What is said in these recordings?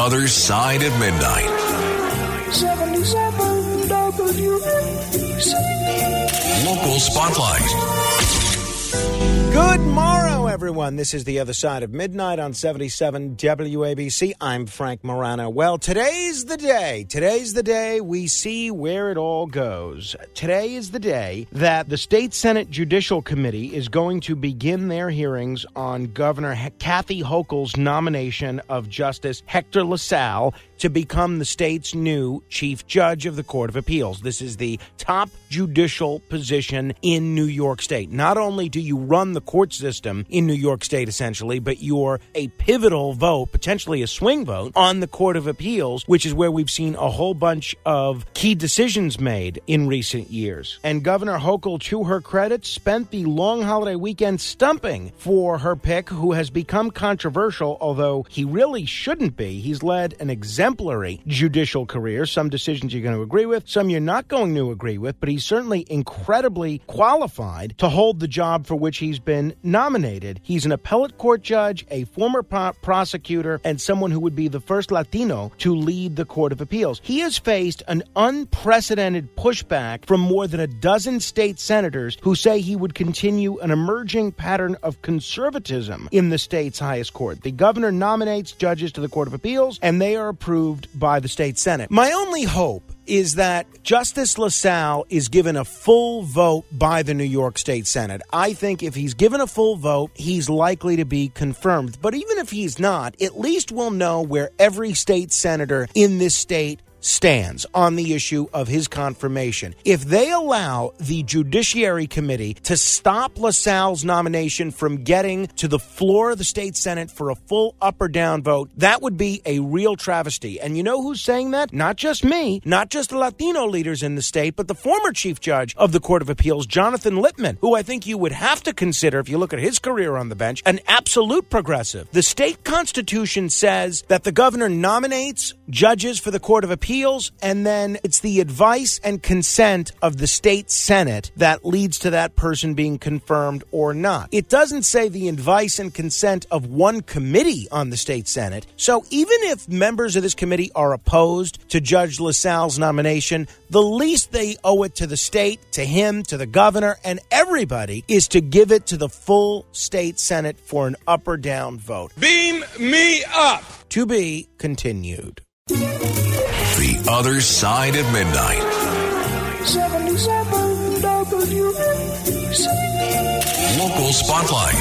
Other Side of Midnight. 77 WABC. Local Spotlight. Good morrow, everyone. This is the other side of midnight on 77 WABC. I'm Frank Morano. Well, today's the day. Today's the day we see where it all goes. Today is the day that the State Senate Judicial Committee is going to begin their hearings on Governor He- Kathy Hochul's nomination of Justice Hector LaSalle to become the state's new Chief Judge of the Court of Appeals. This is the top judicial position in New York State. Not only do you run the court system in New York State, essentially, but you're a pivotal vote, potentially a swing vote, on the Court of Appeals, which is where we've seen a whole bunch of key decisions made in recent years. And Governor Hochul, to her credit, spent the long holiday weekend stumping for her pick, who has become controversial, although he really shouldn't be. He's led an exemplary judicial career. Some decisions you're going to agree with, some you're not going to agree with, but he's certainly incredibly qualified to hold the job for which he's been nominated. He's an appellate court judge, a former pro- prosecutor, and someone who would be the first Latino to lead the Court of Appeals. He has faced an unprecedented pushback from more than a dozen state senators who say he would continue an emerging pattern of conservatism in the state's highest court. The governor nominates judges to the Court of Appeals, and they are approved by the state Senate. My only hope is that Justice LaSalle is given a full vote by the New York State Senate. I think if he's given a full vote, he's likely to be confirmed. But even if he's not, at least we'll know where every state senator in this state stands on the issue of his confirmation. If they allow the Judiciary Committee to stop LaSalle's nomination from getting to the floor of the state Senate for a full up or down vote, that would be a real travesty. And you know who's saying that? Not just me, not just the Latino leaders in the state, but the former Chief Judge of the Court of Appeals, Jonathan Lippman, who I think you would have to consider, if you look at his career on the bench, an absolute progressive. The state constitution says that the governor nominates judges for the Court of Appeals appeals, and then it's the advice and consent of the state senate that leads to that person being confirmed or not. It doesn't say the advice and consent of one committee on the state senate. So even if members of this committee are opposed to Judge LaSalle's nomination, the least they owe it to the state, to him, to the governor, and everybody is to give it to the full state senate for an up or down vote. Beam me up. To be continued. The Other Side of Midnight. 77 WABC. Local Spotlight.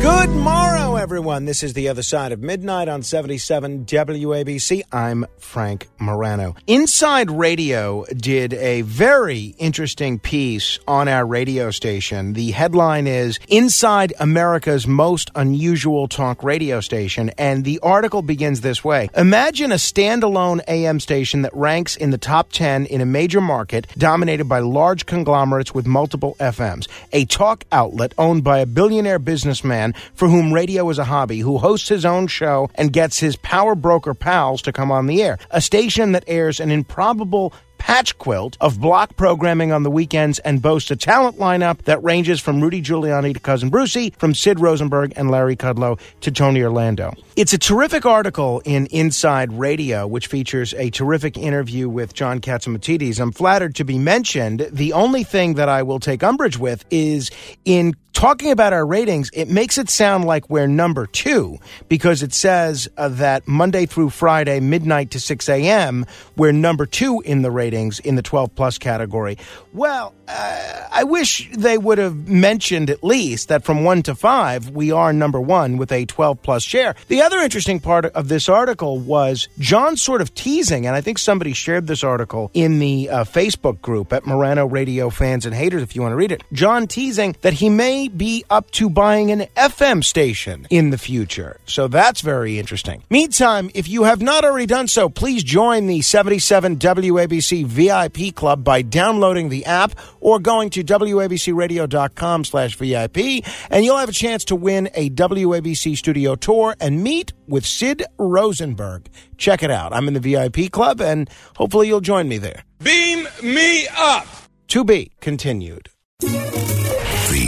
Good morrow, everyone. This is the other side of midnight on 77 WABC. I'm Frank Morano. Inside Radio did a very interesting piece on our radio station. The headline is Inside America's Most Unusual Talk Radio Station, and the article begins this way Imagine a standalone AM station that ranks in the top 10 in a major market dominated by large conglomerates with multiple FMs, a talk outlet owned by a billionaire businessman for whom radio is a hobby, who hosts his own show and gets his power broker pals to come on the air. A station that airs an improbable patch quilt of block programming on the weekends and boasts a talent lineup that ranges from Rudy Giuliani to Cousin Brucey, from Sid Rosenberg and Larry Kudlow to Tony Orlando. It's a terrific article in Inside Radio, which features a terrific interview with John Catsimatidis. I'm flattered to be mentioned. The only thing that I will take umbrage with is in talking about our ratings, it makes it sound like we're number two because it says uh, that Monday through Friday, midnight to 6 a.m., we're number two in the ratings in the 12 plus category. Well, uh, I wish they would have mentioned at least that from one to five, we are number one with a 12 plus share. The other interesting part of this article was John sort of teasing, and I think somebody shared this article in the uh, Facebook group at Morano Radio Fans and Haters if you want to read it. John teasing that he may be up to buying an FM station in the future. So that's very interesting. Meantime, if you have not already done so, please join the 77 WABC VIP Club by downloading the app or going to WABCRadio.com slash VIP, and you'll have a chance to win a WABC studio tour and meet with Sid Rosenberg. Check it out. I'm in the VIP Club, and hopefully you'll join me there. Beam me up. To be continued.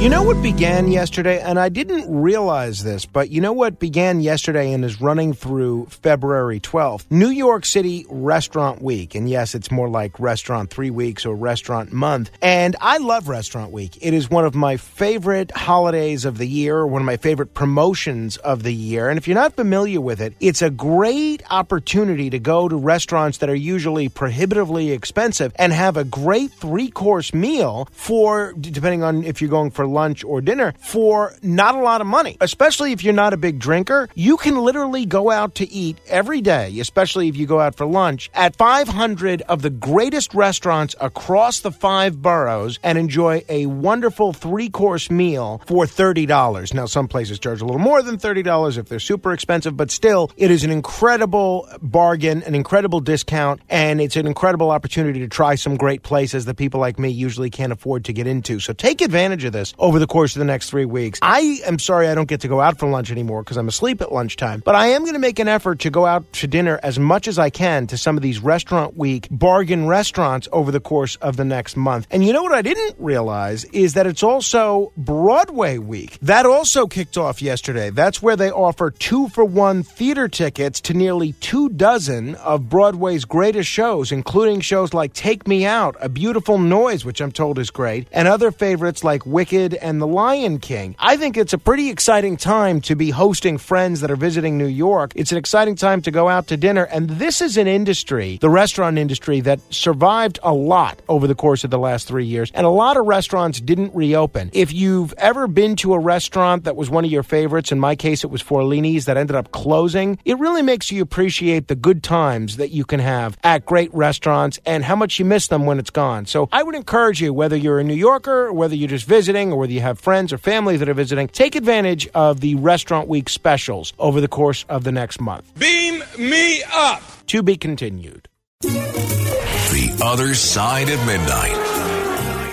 You know what began yesterday, and I didn't realize this, but you know what began yesterday and is running through February 12th? New York City Restaurant Week. And yes, it's more like Restaurant Three Weeks or Restaurant Month. And I love Restaurant Week. It is one of my favorite holidays of the year, one of my favorite promotions of the year. And if you're not familiar with it, it's a great opportunity to go to restaurants that are usually prohibitively expensive and have a great three course meal for, depending on if you're going for lunch or dinner for not a lot of money. Especially if you're not a big drinker, you can literally go out to eat every day, especially if you go out for lunch, at 500 of the greatest restaurants across the five boroughs and enjoy a wonderful three course meal for $30. Now, some places charge a little more than $30 if they're super expensive, but still, it is an incredible bargain, an incredible discount, and it's an incredible opportunity to try some great places that people like me usually can't afford to get into. So take advantage of this over the course of the next three weeks. I am sorry I don't get to go out for lunch anymore because I'm asleep at lunchtime, but I am going to make an effort to go out to dinner as much as I can to some of these restaurant week bargain restaurants over the course of the next month. And you know what I didn't realize is that it's also Broadway week. That also kicked off yesterday. That's where they offer two for one theater tickets to nearly two dozen of Broadway's greatest shows, including shows like Take Me Out, A Beautiful Noise, which I'm told is great, and other favorites like Wicked and The Lion King. I think it's a pretty exciting time to be hosting friends that are visiting New York. It's an exciting time to go out to dinner. And this is an industry, the restaurant industry, that survived a lot over the course of the last three years. And a lot of restaurants didn't reopen. If you've ever been to a restaurant that was one of your favorites, in my case, it was Forlini's that ended up closing, it really makes you appreciate the good times that you can have at great restaurants and how much you miss them when it's gone. So I would encourage you, whether you're a New Yorker or whether you're just visiting or whether you have friends or family that are visiting, take advantage of the Restaurant Week specials over the course of the next month. Beam me up. To be continued. The other side of midnight.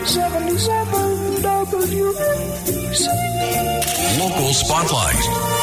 77 WABC. Local Spotlight.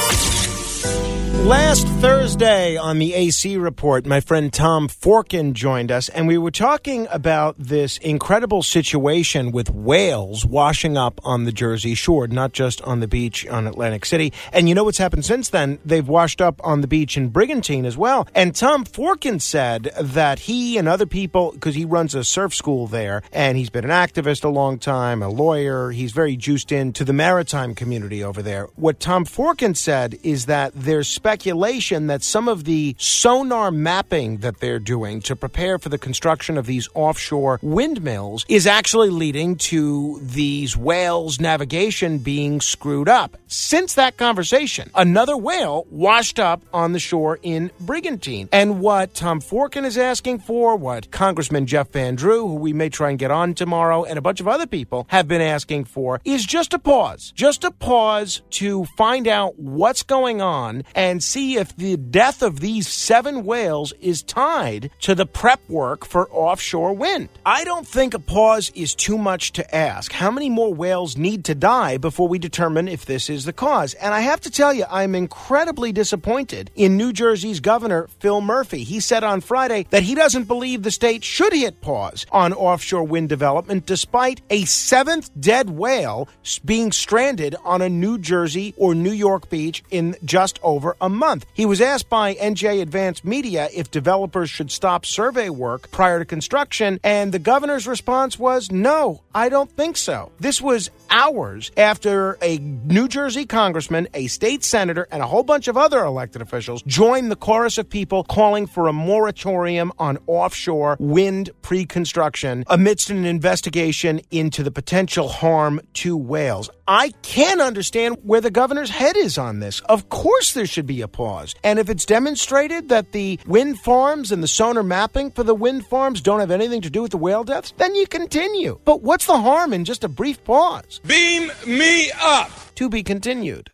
Last Thursday on the AC report, my friend Tom Forkin joined us, and we were talking about this incredible situation with whales washing up on the Jersey Shore, not just on the beach on Atlantic City. And you know what's happened since then? They've washed up on the beach in Brigantine as well. And Tom Forkin said that he and other people, because he runs a surf school there, and he's been an activist a long time, a lawyer, he's very juiced into the maritime community over there. What Tom Forkin said is that there's speculation that some of the sonar mapping that they're doing to prepare for the construction of these offshore windmills is actually leading to these whales' navigation being screwed up. Since that conversation, another whale washed up on the shore in Brigantine. And what Tom Forkin is asking for, what Congressman Jeff Van Drew, who we may try and get on tomorrow, and a bunch of other people have been asking for, is just a pause. Just a pause to find out what's going on and see if the death of these seven whales is tied to the prep work for offshore wind. I don't think a pause is too much to ask. How many more whales need to die before we determine if this is the cause? And I have to tell you, I'm incredibly disappointed in New Jersey's governor, Phil Murphy. He said on Friday that he doesn't believe the state should hit pause on offshore wind development despite a seventh dead whale being stranded on a New Jersey or New York beach in just over a month. He was asked by NJ Advanced Media if developers should stop survey work prior to construction, and the governor's response was no, I don't think so. This was hours after a New Jersey congressman, a state senator, and a whole bunch of other elected officials joined the chorus of people calling for a moratorium on offshore wind pre construction amidst an investigation into the potential harm to whales. I can understand where the governor's head is on this. Of course, there should be a pause. And if it's demonstrated that the wind farms and the sonar mapping for the wind farms don't have anything to do with the whale deaths, then you continue. But what's the harm in just a brief pause? Beam me up. To be continued.